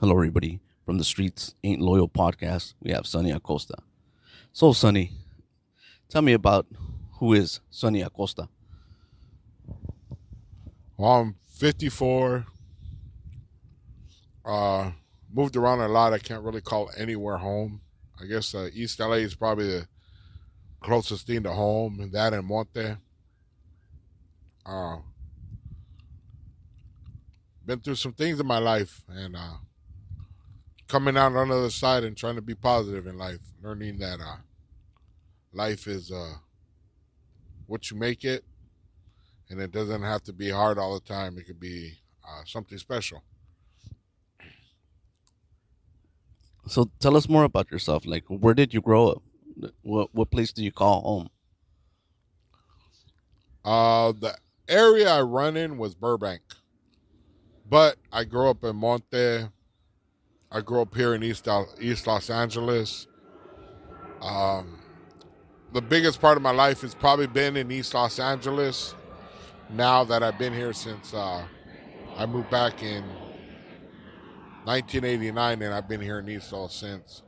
Hello, everybody. From the Streets Ain't Loyal podcast, we have Sonny Acosta. So, Sonny, tell me about who is Sonny Acosta. Well, I'm 54. Uh, moved around a lot. I can't really call anywhere home. I guess uh, East LA is probably the closest thing to home, and that and Monte. Uh, been through some things in my life, and uh, coming out on the other side and trying to be positive in life, learning that uh, life is uh, what you make it, and it doesn't have to be hard all the time. It could be uh, something special. So, tell us more about yourself. Like, where did you grow up? What what place do you call home? Uh, the area I run in was Burbank, but I grew up in Monte. I grew up here in East East Los Angeles. Um, the biggest part of my life has probably been in East Los Angeles. Now that I've been here since uh, I moved back in 1989, and I've been here in East Los since.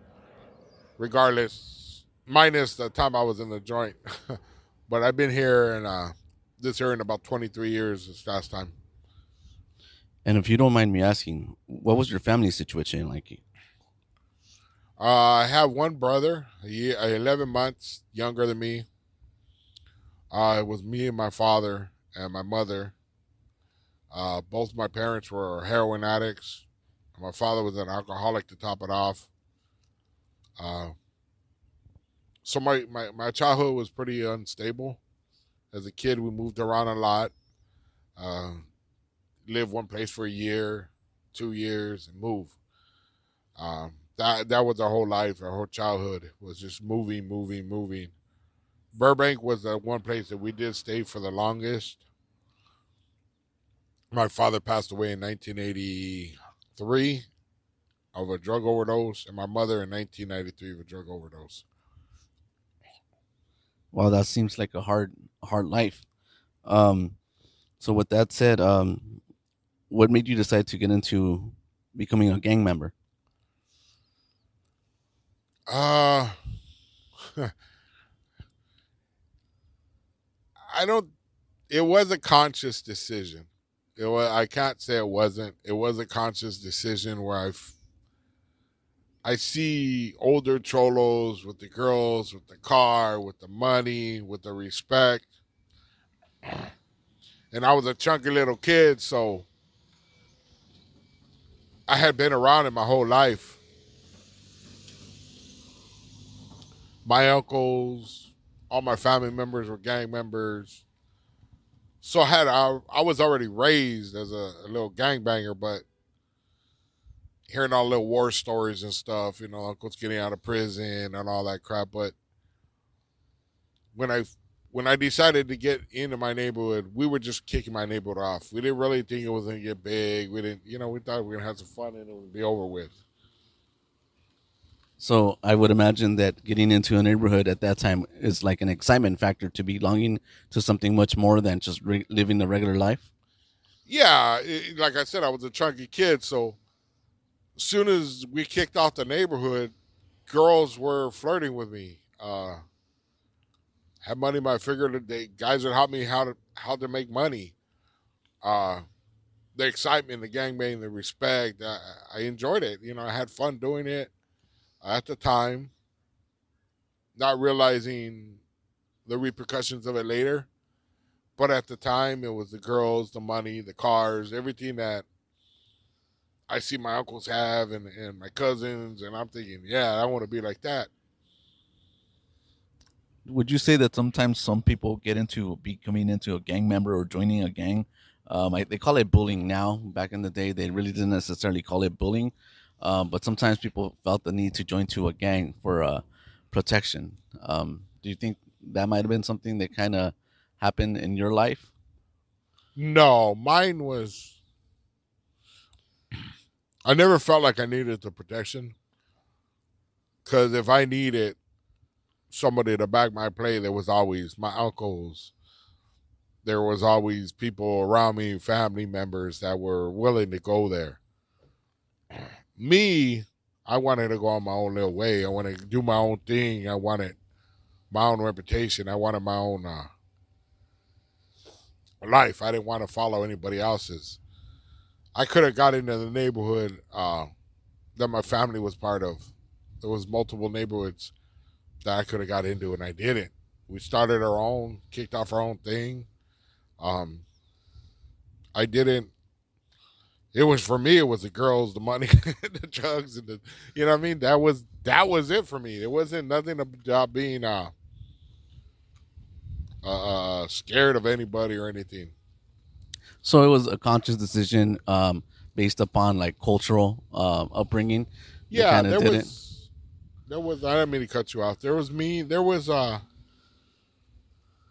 Regardless, minus the time I was in the joint, but I've been here in uh, this area in about 23 years. This last time. And if you don't mind me asking, what was your family situation like? Uh, I have one brother, year, 11 months younger than me. Uh, it was me and my father and my mother. Uh, both my parents were heroin addicts. My father was an alcoholic to top it off. Uh, so my, my, my childhood was pretty unstable. As a kid, we moved around a lot. Uh, lived one place for a year, two years, and move. Um, that that was our whole life, our whole childhood was just moving, moving, moving. Burbank was the one place that we did stay for the longest. My father passed away in 1983 of a drug overdose, and my mother in 1993 of a drug overdose. Well, that seems like a hard, hard life. Um, so with that said, um, what made you decide to get into becoming a gang member? Uh, I don't. It was a conscious decision. It was. I can't say it wasn't. It was a conscious decision where I. I see older cholos with the girls, with the car, with the money, with the respect. And I was a chunky little kid, so I had been around it my whole life. My uncles, all my family members were gang members. So I had I, I was already raised as a, a little gangbanger, but hearing all the little war stories and stuff, you know, uncles getting out of prison and all that crap. But when I when I decided to get into my neighborhood, we were just kicking my neighborhood off. We didn't really think it was going to get big. We didn't, you know, we thought we were going to have some fun and it would be over with. So I would imagine that getting into a neighborhood at that time is like an excitement factor to belonging to something much more than just re- living the regular life. Yeah, it, like I said, I was a chunky kid, so as soon as we kicked off the neighborhood, girls were flirting with me. Uh, had money my figure. The guys would help me how to how to make money. Uh, the excitement, the gangbang, the respect. I, I enjoyed it. You know, I had fun doing it at the time, not realizing the repercussions of it later. But at the time, it was the girls, the money, the cars, everything that I see my uncles have and, and my cousins. And I'm thinking, yeah, I want to be like that would you say that sometimes some people get into becoming into a gang member or joining a gang? Um, I, they call it bullying now. Back in the day, they really didn't necessarily call it bullying, um, but sometimes people felt the need to join to a gang for uh, protection. Um, do you think that might have been something that kind of happened in your life? No, mine was. I never felt like I needed the protection because if I need it, somebody to back my play, there was always my uncles. There was always people around me, family members that were willing to go there. me, I wanted to go on my own little way. I wanted to do my own thing. I wanted my own reputation. I wanted my own uh, life. I didn't want to follow anybody else's. I could have got into the neighborhood uh, that my family was part of. There was multiple neighborhoods that I could have got into, and I didn't. We started our own, kicked off our own thing. Um, I didn't. It was for me. It was the girls, the money, the drugs, and the you know what I mean. That was that was it for me. It wasn't nothing about being uh, uh, uh scared of anybody or anything. So it was a conscious decision um, based upon like cultural uh, upbringing. Yeah, there was. There was. I didn't mean to cut you off. There was me. There was uh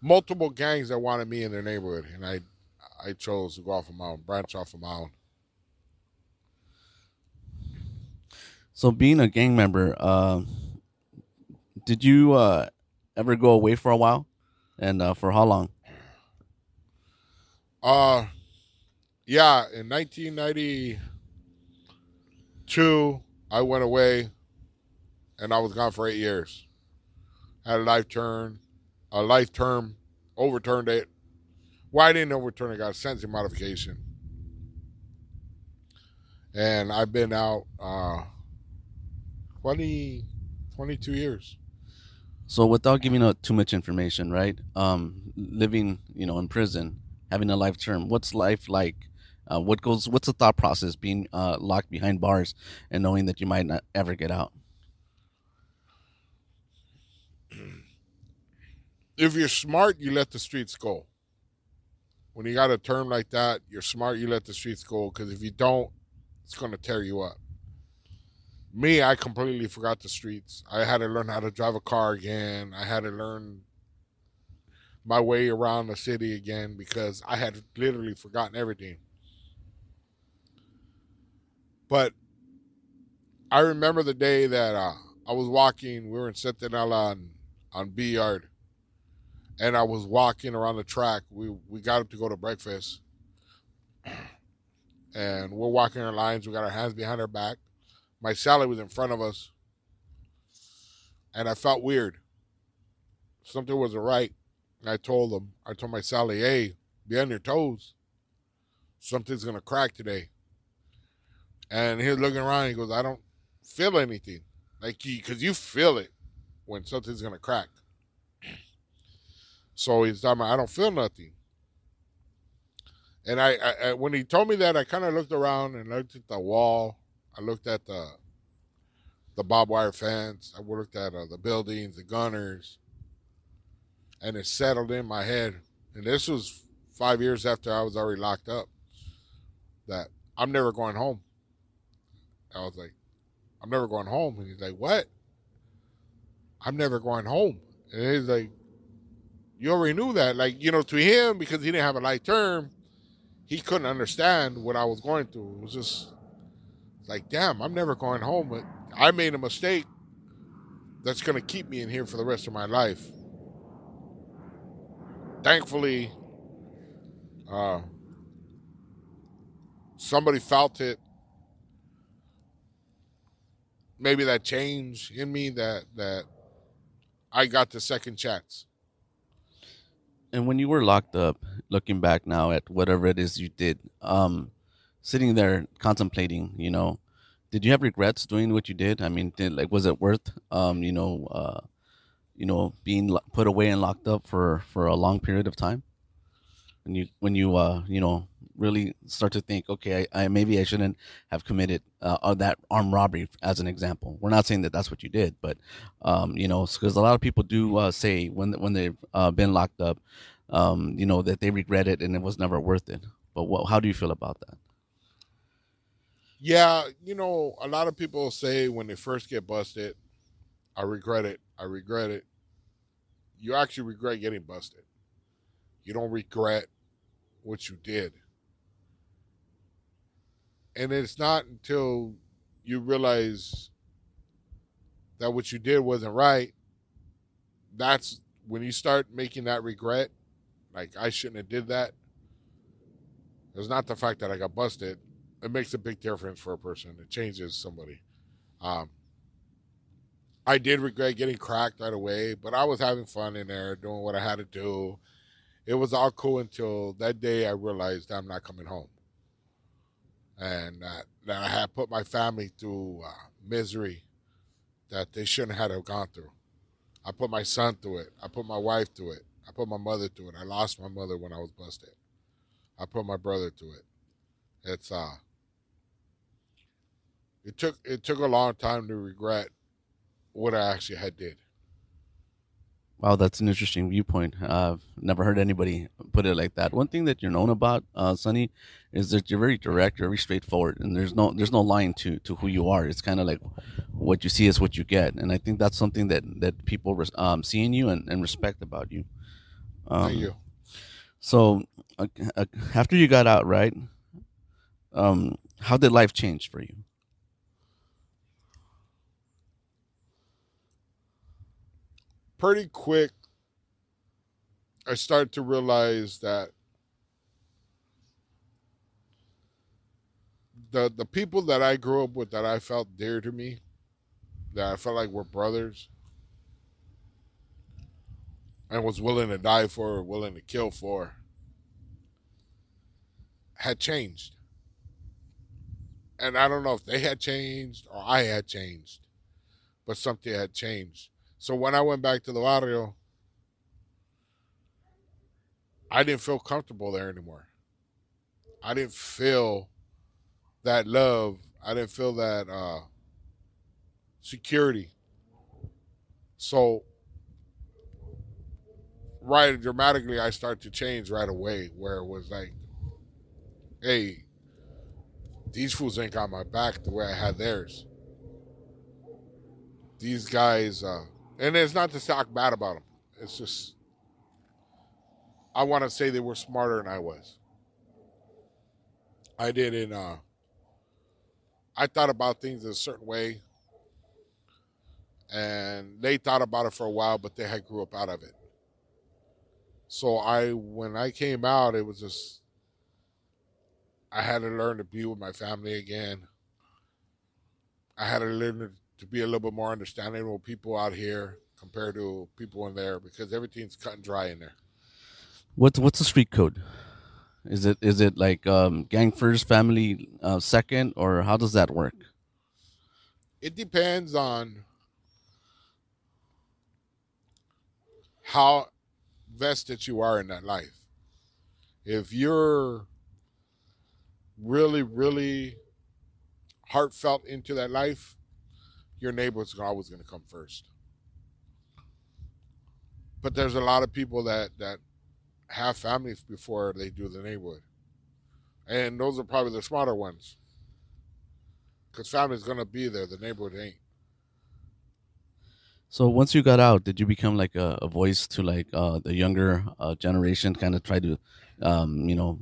multiple gangs that wanted me in their neighborhood, and I I chose to go off of my own, branch off of my own. So, being a gang member, uh, did you uh, ever go away for a while, and uh, for how long? Uh, yeah, in 1992, I went away, and I was gone for eight years. Had a life turn, a life term, overturned it. Well, I didn't overturn it, got a sentencing modification. And I've been out uh, 20, 22 years. So without giving out too much information, right? Um, living, you know, in prison, having a life term, what's life like? Uh, what goes? What's the thought process being uh, locked behind bars and knowing that you might not ever get out? If you're smart, you let the streets go. When you got a term like that, you're smart, you let the streets go. Because if you don't, it's going to tear you up. Me, I completely forgot the streets. I had to learn how to drive a car again. I had to learn my way around the city again because I had literally forgotten everything. But I remember the day that uh, I was walking. We were in Centinela on, on B Yard and I was walking around the track. We we got up to go to breakfast, and we're walking our lines. We got our hands behind our back. My cellie was in front of us, and I felt weird. Something wasn't right. I told him, I told my cellie, "Hey, be on your toes. Something's gonna crack today." And he's looking around. He goes, "I don't feel anything, like because you feel it when something's gonna crack." So he's talking about, I don't feel nothing. And I, I, I when he told me that, I kind of looked around and looked at the wall. I looked at the the barbed wire fence. I looked at uh, the buildings, the gunners, and it settled in my head. And this was five years after I was already locked up. That I'm never going home. I was like, I'm never going home. And he's like, What? I'm never going home. And he's like, you already knew that. Like, you know, to him, because he didn't have a light term, he couldn't understand what I was going through. It was just like, damn, I'm never going home. But I made a mistake that's going to keep me in here for the rest of my life. Thankfully, uh, somebody felt it. Maybe that change in me that that I got the second chance and when you were locked up, looking back now at whatever it is you did, um, sitting there contemplating, you know, did you have regrets doing what you did? I mean, did like was it worth, um, you know, uh, you know, being put away and locked up for for a long period of time? When you when you uh, you know really start to think, okay, I, I maybe I shouldn't have committed uh, that armed robbery as an example. We're not saying that that's what you did, but um, you know, because a lot of people do uh, say when when they've uh, been locked up, um, you know, that they regret it and it was never worth it. But what, how do you feel about that? Yeah, you know, a lot of people say when they first get busted, I regret it. I regret it. You actually regret getting busted. You don't regret what you did and it's not until you realize that what you did wasn't right that's when you start making that regret like i shouldn't have did that it's not the fact that i got busted it makes a big difference for a person. It changes somebody. Um, I did regret getting cracked right away, but I was having fun in there, doing what I had to do. It was all cool until that day I realized I'm not coming home, and that, that I had put my family through uh, misery that they shouldn't have gone through. I put my son through it. I put my wife through it. I put my mother through it. I lost my mother when I was busted. I put my brother through it. It's uh it took it took a long time to regret what I actually had did. Wow, that's an interesting viewpoint. I've never heard anybody put it like that. One thing that you're known about, uh, Sonny, is that you're very direct, you're very straightforward, and there's no there's no lying to to who you are. It's kind of like what you see is what you get, and I think that's something that that people um, see in you and, and respect about you. Um, Thank you. So, uh, uh, after you got out, right? Um, how did life change for you? Pretty quick, I started to realize that the the people that I grew up with that I felt dear to me, that I felt like were brothers, and was willing to die for, willing to kill for, had changed. And I don't know if they had changed or I had changed, but something had changed. So when I went back to the barrio, I didn't feel comfortable there anymore. I didn't feel that love. I didn't feel that uh, security. So, right dramatically, I started to change right away. Where it was like, "Hey, these fools ain't got my back the way I had theirs. These guys." Uh, and it's not to talk bad about them. It's just I want to say they were smarter than I was. I didn't. Uh, I thought about things in a certain way, and they thought about it for a while, but they had grew up out of it. So I, when I came out, it was just I had to learn to be with my family again. I had to learn to be a little bit more understanding with people out here compared to people in there because everything's cut and dry in there. What's what's the street code? Is it is it like um, gang first, family uh, second, or how does that work? It depends on how vested you are in that life. If you're really, really heartfelt into that life, your neighbor's always going to come first. But there's a lot of people that that have families before they do the neighborhood, and those are probably the smarter ones. Because family's going to be there, the neighborhood ain't. So once you got out, did you become like a, a voice to like uh, the younger uh, generation? Kind of try to, um, you know,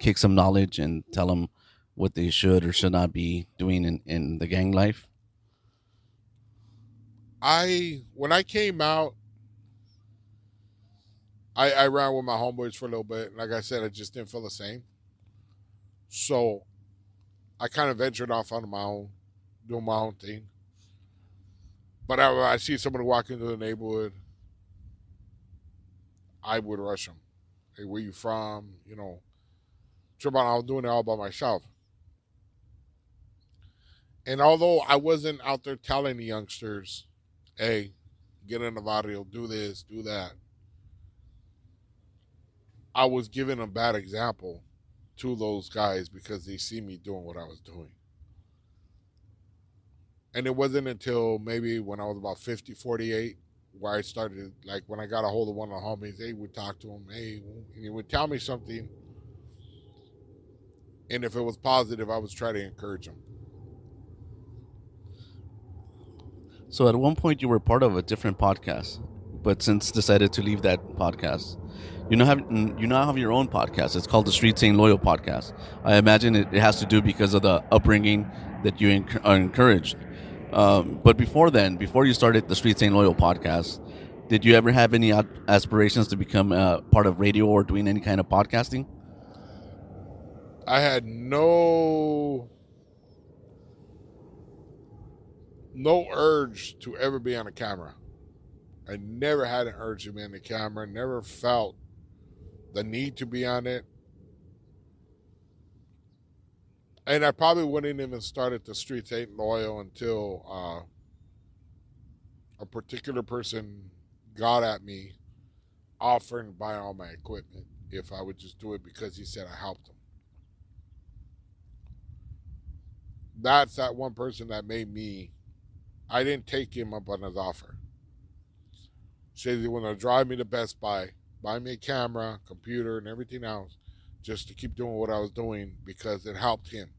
kick some knowledge and tell them what they should or should not be doing in, in the gang life. I when I came out, I, I ran with my homeboys for a little bit. Like I said, I just didn't feel the same. So I kind of ventured off on my own, doing my own thing. But I, I see somebody walk into the neighborhood, I would rush them. Hey, where you from? You know, trip on, I was doing it all by myself. And although I wasn't out there telling the youngsters, hey, get in the barrio, do this, do that, I was giving a bad example to those guys because they see me doing what I was doing. And it wasn't until maybe when I was about 50, 48, where I started, like when I got a hold of one of the homies, they would talk to him, hey, he would tell me something. And if it was positive, I was trying to encourage him. So at one point, you were part of a different podcast, but since decided to leave that podcast, you now have you now have your own podcast. It's called the Streets Ain't Loyal podcast. I imagine it, it has to do because of the upbringing that you are encouraged. Um, but before then, before you started the Streets Ain't Loyal podcast, did you ever have any aspirations to become a part of radio or doing any kind of podcasting? I had no no urge to ever be on a camera. I never had an urge to be on the camera, never felt the need to be on it. And I probably wouldn't even start at the streets ain't loyal until uh, a particular person got at me offering to buy all my equipment if I would just do it because he said I helped him. That's that one person that made me. I didn't take him up on his offer. Said he want to drive me to Best Buy, buy me a camera, computer, and everything else, just to keep doing what I was doing because it helped him.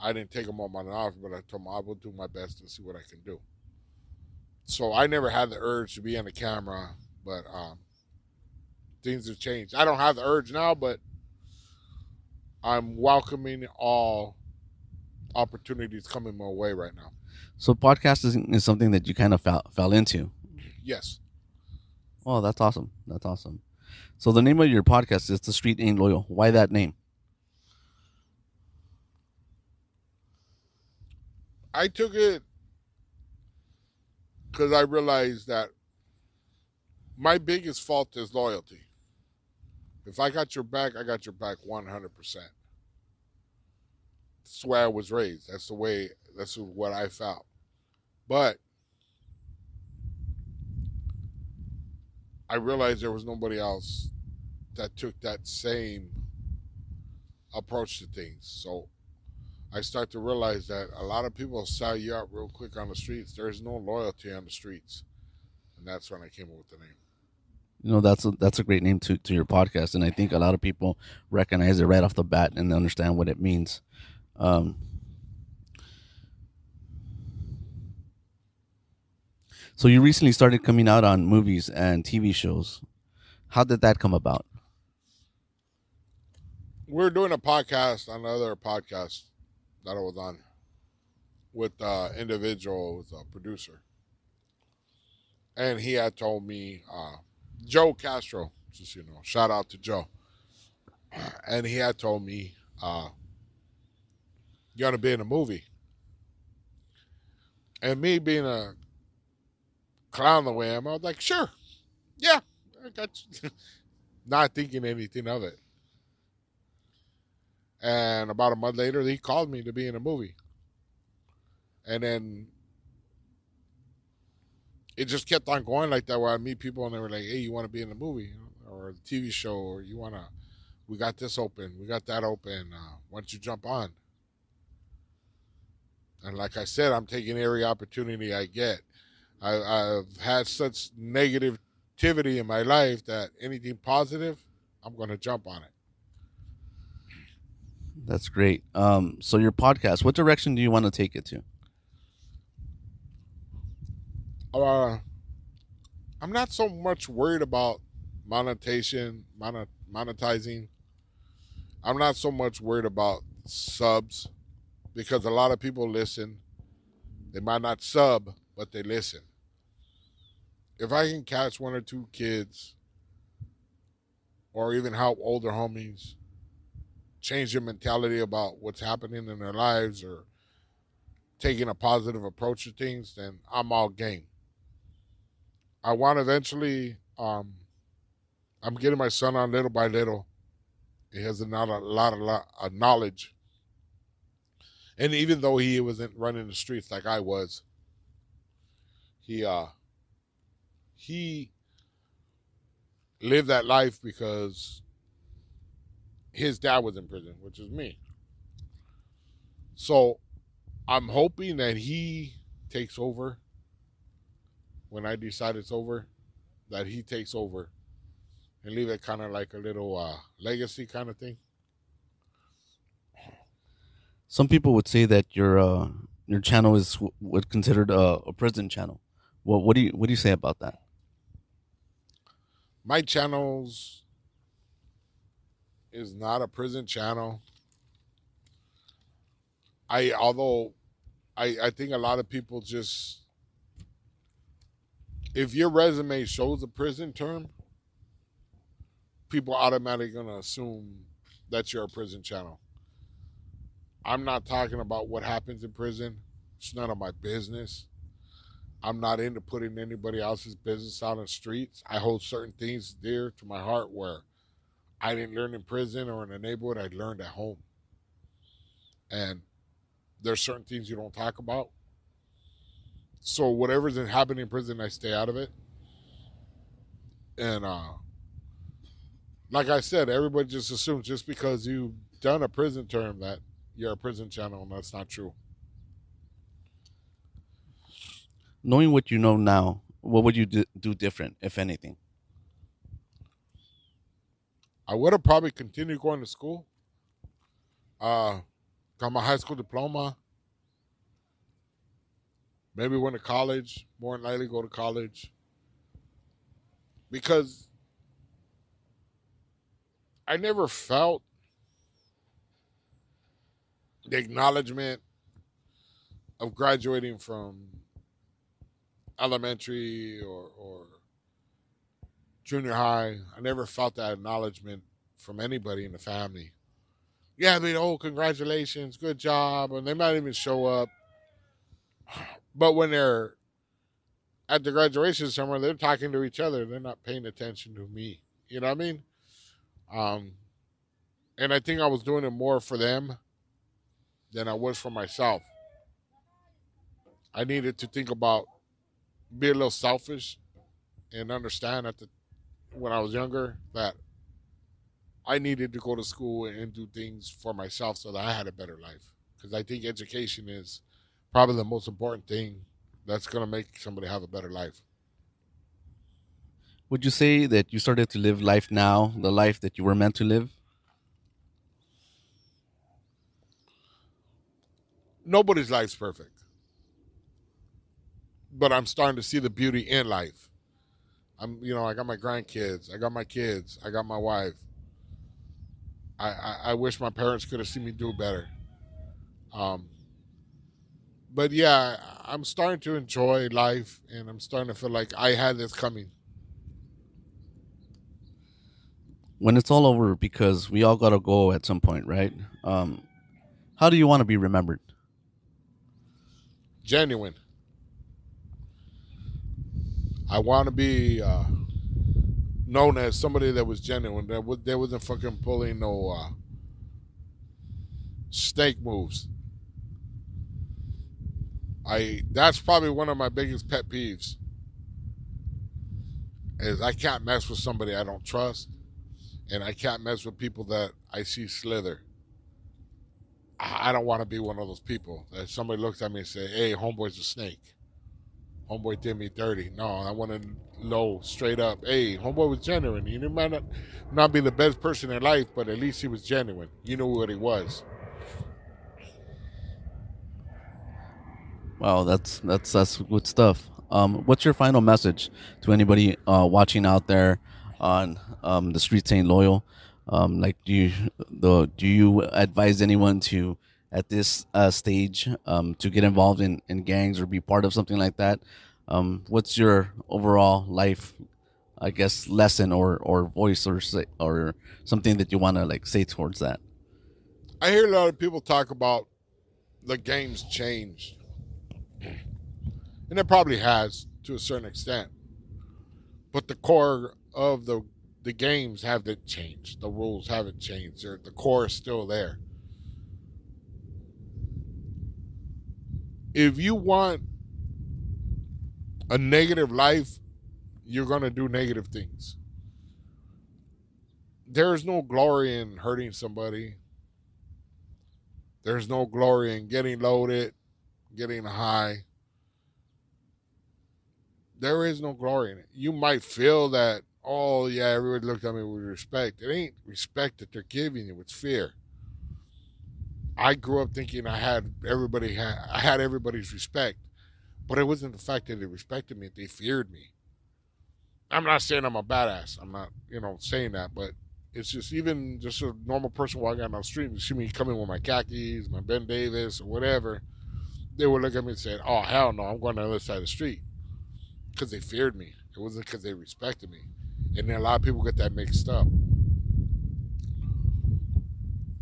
I didn't take him up on an offer, but I told him I will do my best to see what I can do. So I never had the urge to be on the camera, but um, things have changed. I don't have the urge now, but I'm welcoming all opportunities coming my way right now. So podcasting is something that you kind of fell, fell into. Yes. Oh, that's awesome. That's awesome. So the name of your podcast is The Street Ain't Loyal. Why that name? I took it because I realized that my biggest fault is loyalty. If I got your back, I got your back 100%. That's the way I was raised. That's the way, that's what I felt. But I realized there was nobody else that took that same approach to things. So I start to realize that a lot of people sell you out real quick on the streets. There's no loyalty on the streets. And that's when I came up with the name. You know, that's a, that's a great name to, to your podcast. And I think a lot of people recognize it right off the bat and understand what it means. Um, so you recently started coming out on movies and TV shows. How did that come about? We're doing a podcast, on another podcast that I was on with uh individual with a producer. And he had told me, uh, Joe Castro, just you know, shout out to Joe. And he had told me, uh, you gotta be in a movie. And me being a clown the way I am, I was like, sure. Yeah, I got you. Not thinking anything of it. And about a month later, he called me to be in a movie. And then it just kept on going like that where I meet people and they were like, hey, you want to be in a movie or a TV show or you want to, we got this open, we got that open. Uh, why don't you jump on? And like I said, I'm taking every opportunity I get. I, I've had such negativity in my life that anything positive, I'm going to jump on it. That's great. Um, so your podcast, what direction do you want to take it to? Uh, I'm not so much worried about monetization, monet, monetizing. I'm not so much worried about subs because a lot of people listen. They might not sub, but they listen. If I can catch one or two kids or even help older homies change their mentality about what's happening in their lives or taking a positive approach to things, then I'm all game. I want eventually. Um, I'm getting my son on little by little. He has a lot, a lot, a lot of knowledge, and even though he wasn't running the streets like I was, he uh, he lived that life because his dad was in prison, which is me. So I'm hoping that he takes over when I decide it's over, that he takes over and leave it kind of like a little uh, legacy kind of thing. Some people would say that your uh, your channel is what considered a, a prison channel. What what do you what do you say about that? My channels is not a prison channel. I although I I think a lot of people just if your resume shows a prison term, people automatically gonna assume that's your prison channel. I'm not talking about what happens in prison. It's none of my business. I'm not into putting anybody else's business out on the streets. I hold certain things dear to my heart where I didn't learn in prison or in a neighborhood, I learned at home. And there's certain things you don't talk about. So whatever's happening in prison, I stay out of it. And uh like I said, everybody just assumes just because you've done a prison term that you're a prison channel, and that's not true. Knowing what you know now, what would you do, different, if anything? I would have probably continued going to school. Uh, got my high school diploma. Maybe went to college. More than likely, go to college. Because I never felt the acknowledgement of graduating from elementary or, or junior high. I never felt that acknowledgement from anybody in the family. Yeah, I mean, oh, congratulations, good job. And they might even show up. But when they're at the graduation somewhere, they're talking to each other. They're not paying attention to me. You know what I mean? Um, and I think I was doing it more for them than I was for myself. I needed to think about be a little selfish and understand that the, when I was younger that I needed to go to school and do things for myself so that I had a better life. Because I think education is probably the most important thing that's going to make somebody have a better life. Would you say that you started to live life now, the life that you were meant to live? Nobody's life's perfect. But I'm starting to see the beauty in life. I'm, you know, I got my grandkids, I got my kids, I got my wife. I, I, I wish my parents could have seen me do better. Um, but yeah, I'm starting to enjoy life, and I'm starting to feel like I had this coming. when it's all over because we all gotta go at some point, right? Um, how do you want to be remembered? Genuine. I want to be uh, known as somebody that was genuine. That was, there wasn't fucking pulling no uh, snake moves. I that's probably one of my biggest pet peeves. Is I can't mess with somebody I don't trust and I can't mess with people that I see slither. I don't want to be one of those people that somebody looks at me and say, "Hey, homeboy's a snake." Homeboy did me dirty. No, I want to know straight up. Hey, homeboy was genuine. You know, might not not be the best person in life, but at least he was genuine. You knew what he was. Wow, that's that's that's good stuff. Um, what's your final message to anybody uh, watching out there on um, the streets ain't loyal? Um, like, do you the do you advise anyone to at this uh, stage um, to get involved in, in gangs or be part of something like that? Um, what's your overall life, I guess, lesson or or voice or say, or something that you want to like say towards that? I hear a lot of people talk about the game's changed, and it probably has to a certain extent. But the core of the the games haven't changed. The rules haven't changed. They're, the core is still there. If you want a negative life, you're going to do negative things. There's no glory in hurting somebody. There's no glory in getting loaded, getting high. There is no glory in it. You might feel that oh yeah, everybody looked at me with respect. It ain't respect that they're giving you; it's fear. I grew up thinking I had everybody had I had everybody's respect, but it wasn't the fact that they respected me; they feared me. I'm not saying I'm a badass. I'm not, you know, saying that, but it's just even just a normal person walking down the street and see me coming with my khakis, my Ben Davis, or whatever. They would look at me and say, "Oh hell no, I'm going to the other side of the street," because they feared me. It wasn't because they respected me and then a lot of people get that mixed up.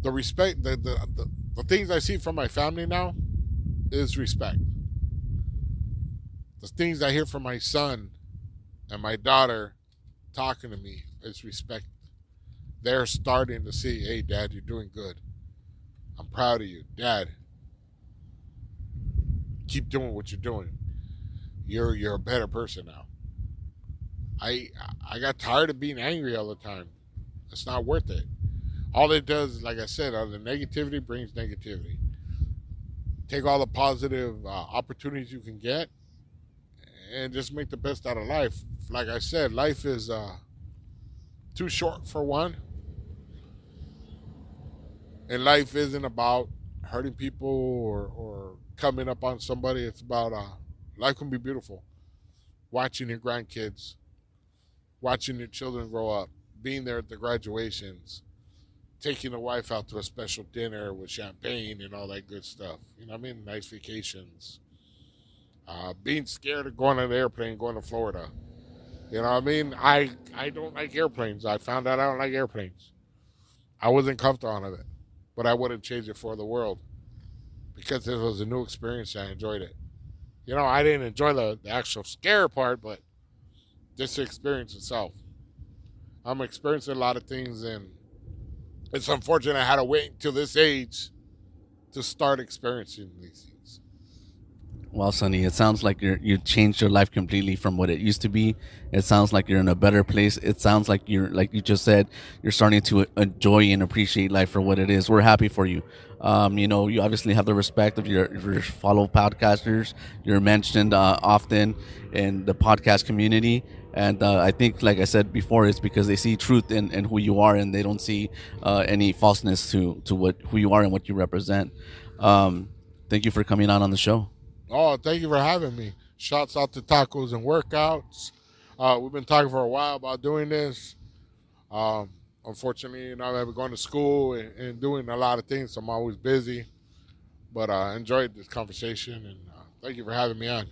the respect, the, the, the, the things I see from my family now is respect. The things I hear from my son and my daughter talking to me is respect. They're starting to see, hey, dad, you're doing good. I'm proud of you. Dad, keep doing what you're doing. You're you're a better person now. I I got tired of being angry all the time. It's not worth it. All it does, like I said, all the negativity brings negativity. Take all the positive uh, opportunities you can get, and just make the best out of life. Like I said, life is uh, too short for one, and life isn't about hurting people or, or coming up on somebody. It's about uh, life can be beautiful. Watching your grandkids, watching your children grow up, being there at the graduations, taking the wife out to a special dinner with champagne and all that good stuff. You know I mean? Nice vacations. Uh, being scared of going on an airplane, going to Florida. You know what I mean? I I don't like airplanes. I found out I don't like airplanes. I wasn't comfortable on it, but I wouldn't change it for the world because it was a new experience. I enjoyed it. You know, I didn't enjoy the, the actual scare part, but just experience itself. I'm experiencing a lot of things, and it's unfortunate I had to wait until this age to start experiencing these things. Well, Sonny, it sounds like you're you changed your life completely from what it used to be. It sounds like you're in a better place. It sounds like you're like you just said you're starting to enjoy and appreciate life for what it is. We're happy for you. Um, you know, you obviously have the respect of your, your follow podcasters. You're mentioned uh, often in the podcast community, and uh, I think, like I said before, it's because they see truth in, in who you are, and they don't see uh, any falseness to to what who you are and what you represent. Um, thank you for coming on on the show. Oh, thank you for having me. Shouts out to tacos and workouts. Uh, we've been talking for a while about doing this. Um, unfortunately, you know, I've been going to school and, and, doing a lot of things, so I'm always busy. But I uh, enjoyed this conversation, and uh, thank you for having me on.